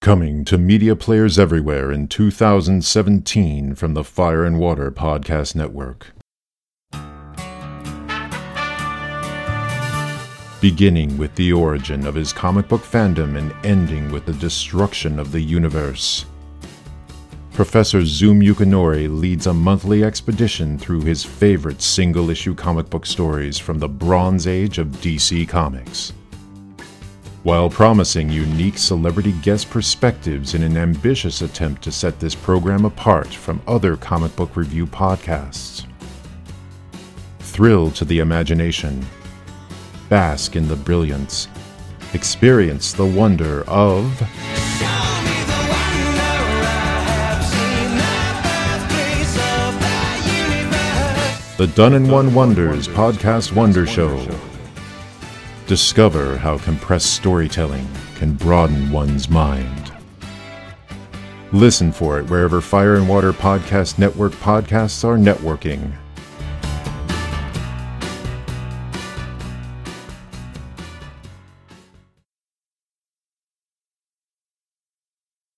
Coming to media players everywhere in 2017 from the Fire and Water Podcast Network. Beginning with the origin of his comic book fandom and ending with the destruction of the universe. Professor Zoom Yukinori leads a monthly expedition through his favorite single issue comic book stories from the Bronze Age of DC Comics. While promising unique celebrity guest perspectives in an ambitious attempt to set this program apart from other comic book review podcasts. Thrill to the imagination. Bask in the brilliance. Experience the wonder of. The Done in One Wonders Podcast Wonder Show. Discover how compressed storytelling can broaden one's mind. Listen for it wherever Fire and Water Podcast Network podcasts are networking.